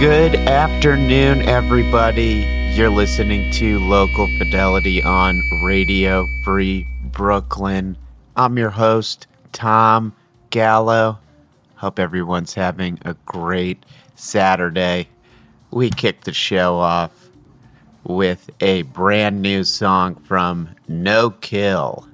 Good afternoon, everybody. You're listening to Local Fidelity on Radio Free Brooklyn. I'm your host, Tom Gallo. Hope everyone's having a great Saturday. We kicked the show off with a brand new song from No Kill.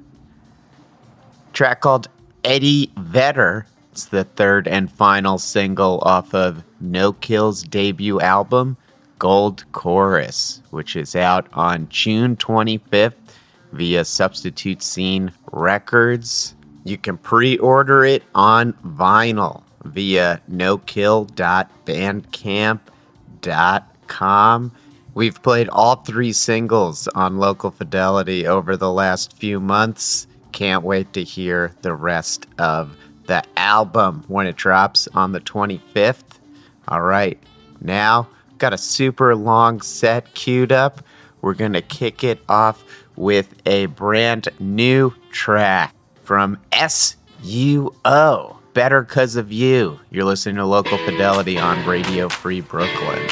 Track called Eddie Vedder. It's the third and final single off of No Kill's debut album, Gold Chorus, which is out on June 25th via Substitute Scene Records. You can pre order it on vinyl via nokill.bandcamp.com. We've played all three singles on Local Fidelity over the last few months. Can't wait to hear the rest of the album when it drops on the 25th. All right, now got a super long set queued up. We're going to kick it off with a brand new track from SUO. Better Cause of You. You're listening to Local Fidelity on Radio Free Brooklyn.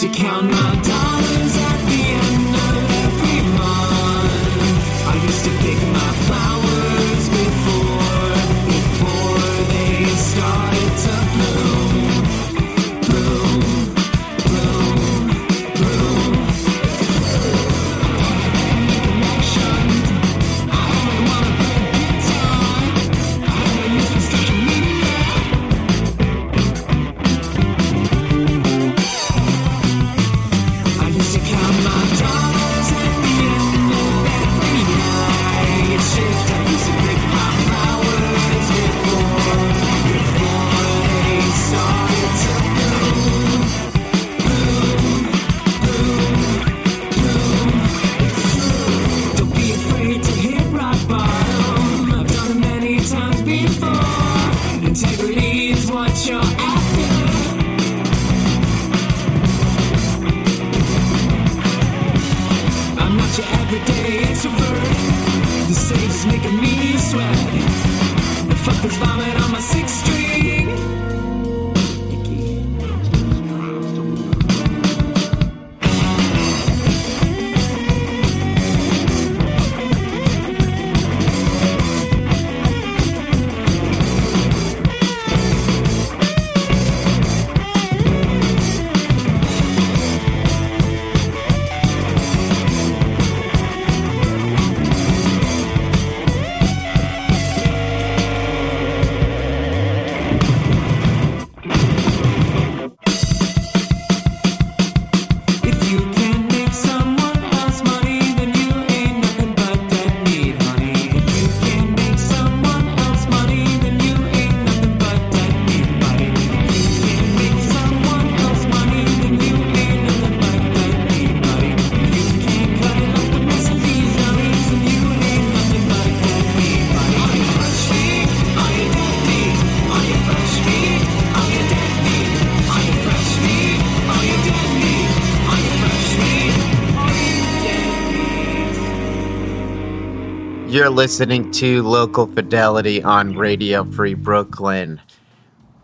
To count my You're listening to Local Fidelity on Radio Free Brooklyn.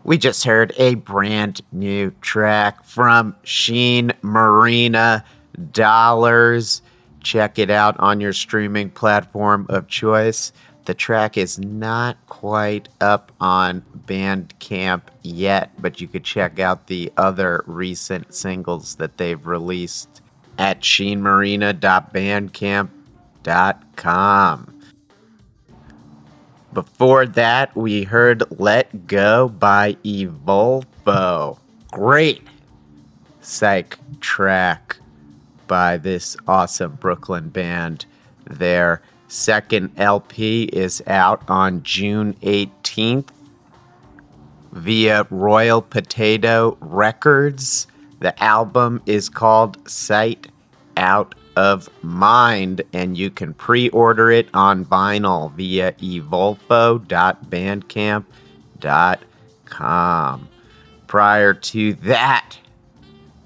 We just heard a brand new track from Sheen Marina Dollars. Check it out on your streaming platform of choice. The track is not quite up on Bandcamp yet, but you could check out the other recent singles that they've released at sheenmarina.bandcamp.com. Before that, we heard Let Go by Evolfo. Great psych track by this awesome Brooklyn band. Their second LP is out on June 18th via Royal Potato Records. The album is called Sight Out of Mind, and you can pre order it on vinyl via evolfo.bandcamp.com. Prior to that,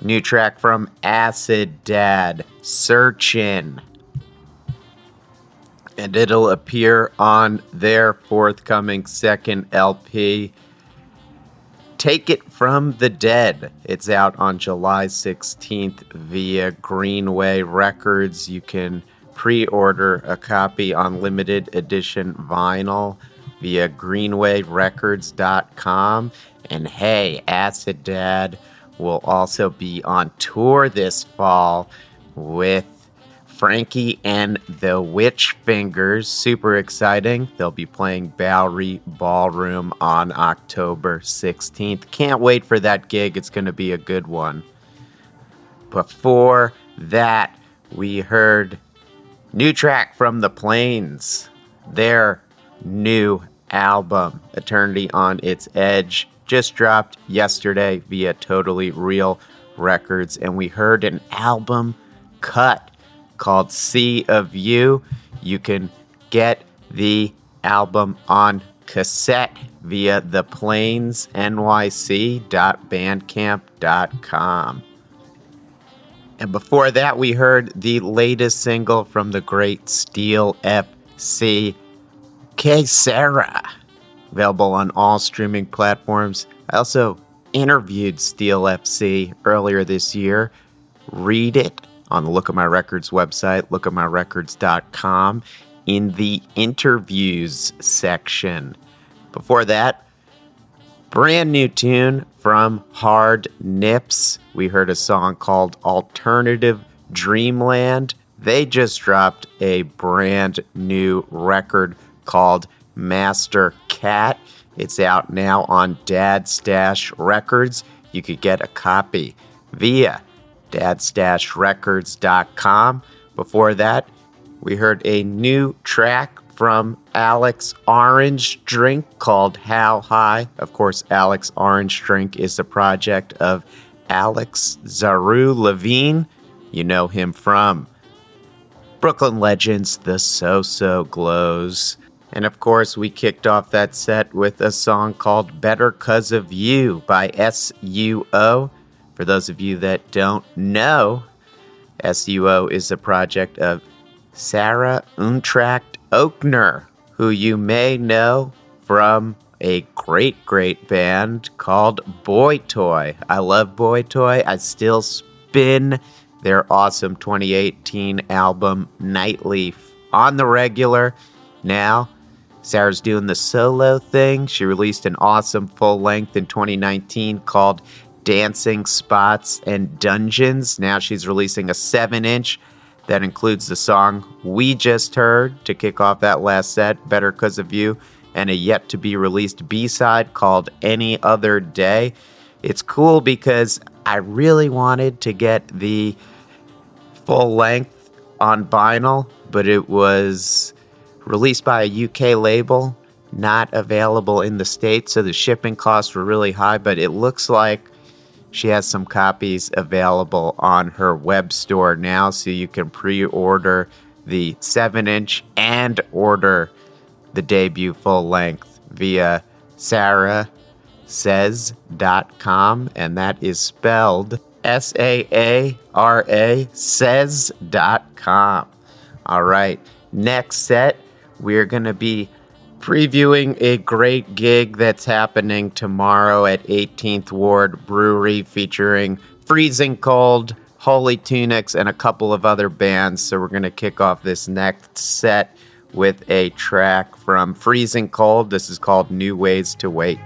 new track from Acid Dad, Searchin'. And it'll appear on their forthcoming second LP. Take It From the Dead. It's out on July 16th via Greenway Records. You can pre order a copy on limited edition vinyl via greenwayrecords.com. And hey, Acid Dad will also be on tour this fall with Frankie and the Witch Fingers. Super exciting. They'll be playing Bowery Ballroom on October 16th. Can't wait for that gig. It's going to be a good one. Before that, we heard new track from The Plains. Their new album, Eternity on Its Edge, just dropped yesterday via Totally Real Records, and we heard an album cut called Sea of You. You can get the album on cassette via theplainsnyc.bandcamp.com. And before that, we heard the latest single from the great Steel FC, K Sarah, available on all streaming platforms. I also interviewed Steel FC earlier this year. Read it on the Look at My Records website, lookatmyrecords.com, in the interviews section. Before that, brand new tune from Hard Nips. We heard a song called Alternative Dreamland. They just dropped a brand new record called Master Cat. It's out now on Dad Stash Records. You could get a copy via dadstashrecords.com. Before that, we heard a new track from Alex Orange Drink called How High. Of course, Alex Orange Drink is the project of Alex Zaru Levine. You know him from Brooklyn Legends, The So So Glos. And of course, we kicked off that set with a song called Better Cause of You by SUO. For those of you that don't know, SUO is a project of Saara Untracht Oakner, who you may know from a great, great band called Boy Toy. I love Boy Toy. I still spin their awesome 2018 album Nightleaf on the regular. Now, Saara's doing the solo thing. She released an awesome full length in 2019 called Dancing Spots and Dungeons. Now she's releasing a 7 inch that includes the song we just heard to kick off that last set, Better Cause of You, and a yet to be released B side called Any Other Day. It's cool because I really wanted to get the full length on vinyl, but it was released by a UK label, not available in the States, so the shipping costs were really high, but it looks like she has some copies available on her web store now, so you can pre order the 7 inch and order the debut full length via saarasays.com, and that is spelled S A A R A says.com. All right, next set, we're going to be previewing a great gig that's happening tomorrow at 18th Ward Brewery featuring Freezing Cold, Holy Tunics, and a couple of other bands. So we're going to kick off this next set with a track from Freezing Cold. This is called New Ways to Wait.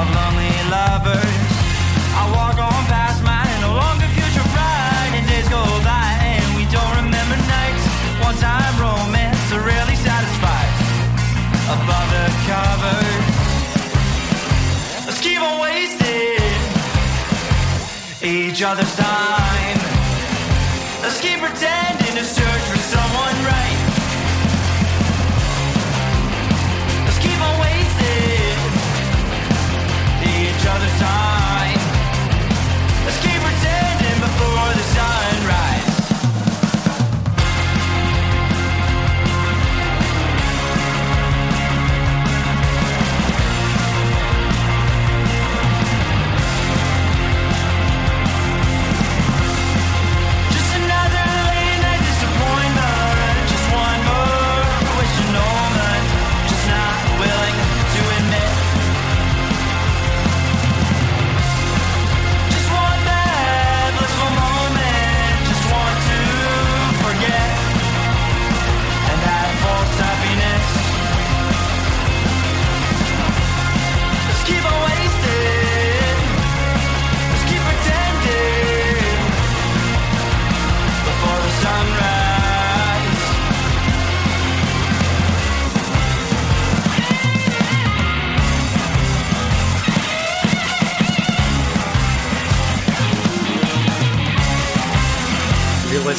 Of lonely lovers. I walk on past mine, no longer future pride, and days go by and we don't remember nights. One time romance rarely satisfied. Above the covers, let's keep on wasting each other's time.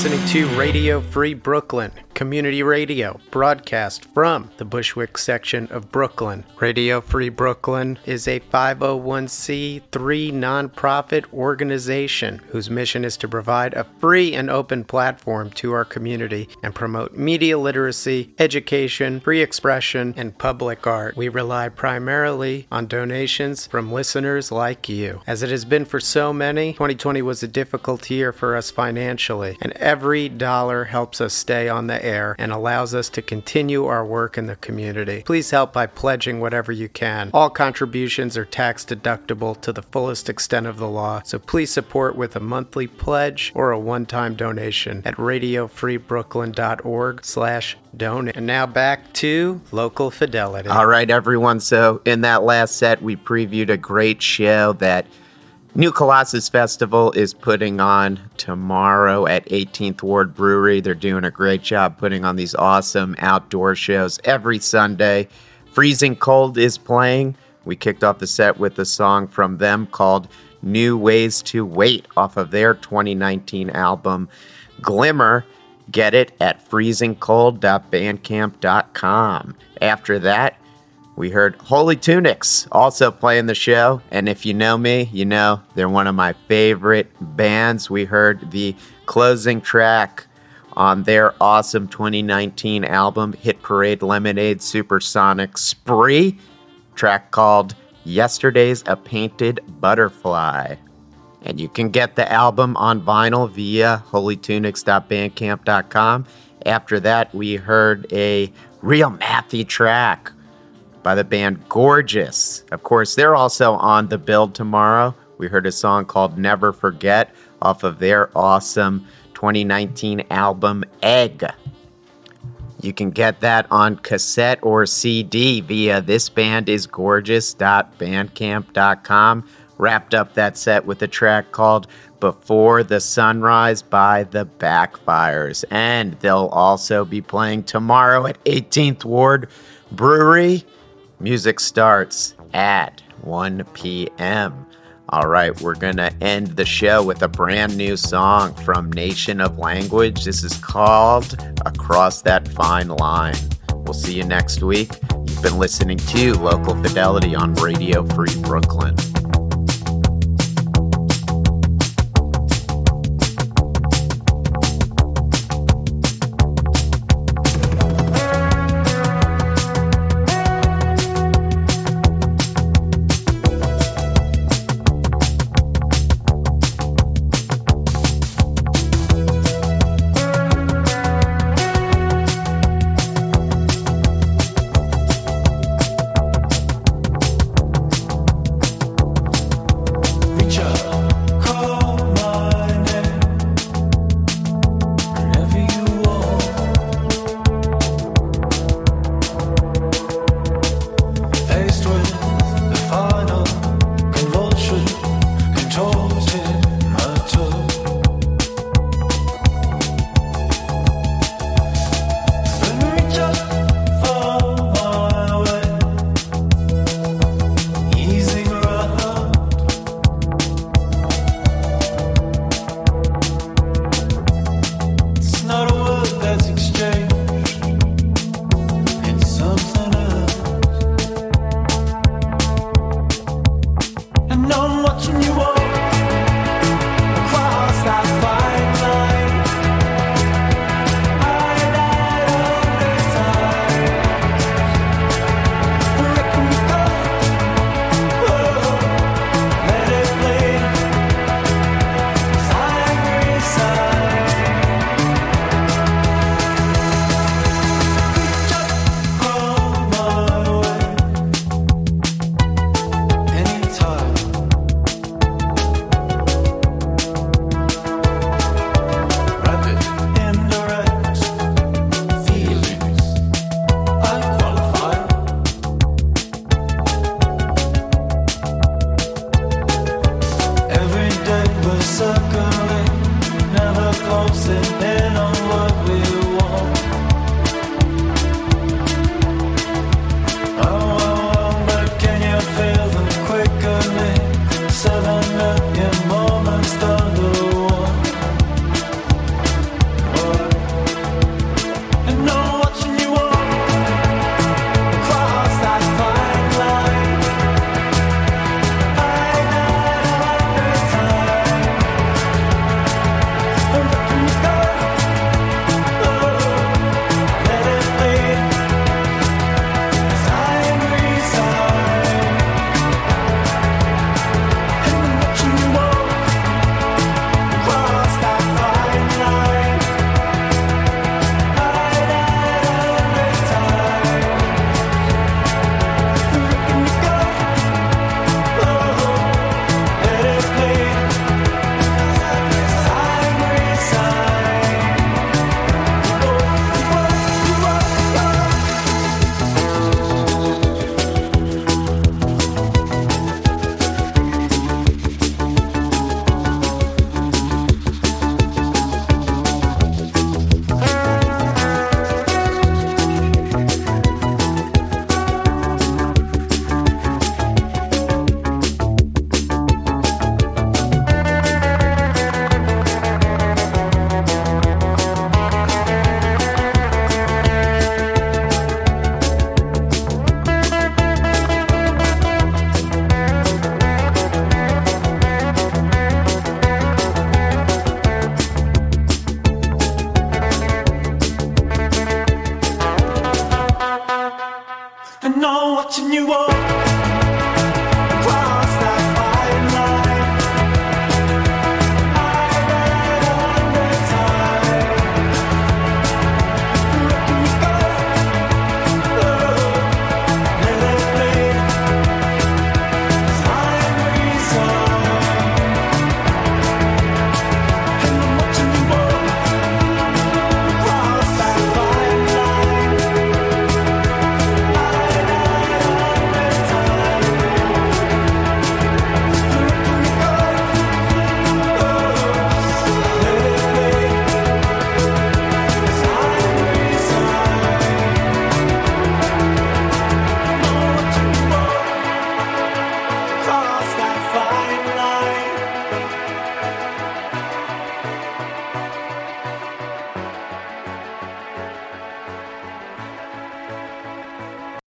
Listening to Radio Free Brooklyn, community radio, broadcast from the Bushwick section of Brooklyn. Radio Free Brooklyn is a 501c3 nonprofit organization whose mission is to provide a free and open platform to our community and promote media literacy, education, free expression, and public art. We rely primarily on donations from listeners like you. As it has been for so many, 2020 was a difficult year for us financially, and every dollar helps us stay on the air and allows us to continue our work in the community. Please help by pledging whatever you can. All contributions are tax deductible to the fullest extent of the law, so please support with a monthly pledge or a one-time donation at radiofreebrooklyn.org slash donate. And now back to local fidelity. All right, everyone. So in that last set, we previewed a great show that New Colossus Festival is putting on tomorrow at 18th Ward Brewery. They're doing a great job putting on these awesome outdoor shows every Sunday. Freezing Cold is playing. We kicked off the set with a song from them called New Ways to Wait off of their 2019 album Glimmer. Get it at freezingcold.bandcamp.com. After that, we heard Holy Tunics also playing the show. And if you know me, you know they're one of my favorite bands. We heard the closing track on their awesome 2019 album, Hit Parade Lemonade Supersonic Spree, track called Yesterday's a Painted Butterfly. And you can get the album on vinyl via holytunics.bandcamp.com. After that, we heard a real mathy track by the band Gorgeous. Of course, they're also on the build tomorrow. We heard a song called Never Forget off of their awesome 2019 album Egg. You can get that on cassette or CD via thisbandisgorgeous.bandcamp.com. Wrapped up that set with a track called Before the Sunrise by the Backfires. And they'll also be playing tomorrow at 18th Ward Brewery. Music starts at 1 p.m. All right, we're going to end the show with a brand new song from Nation of Language. This is called Across That Fine Line. We'll see you next week. You've been listening to Local Fidelity on Radio Free Brooklyn. I'm watching you walk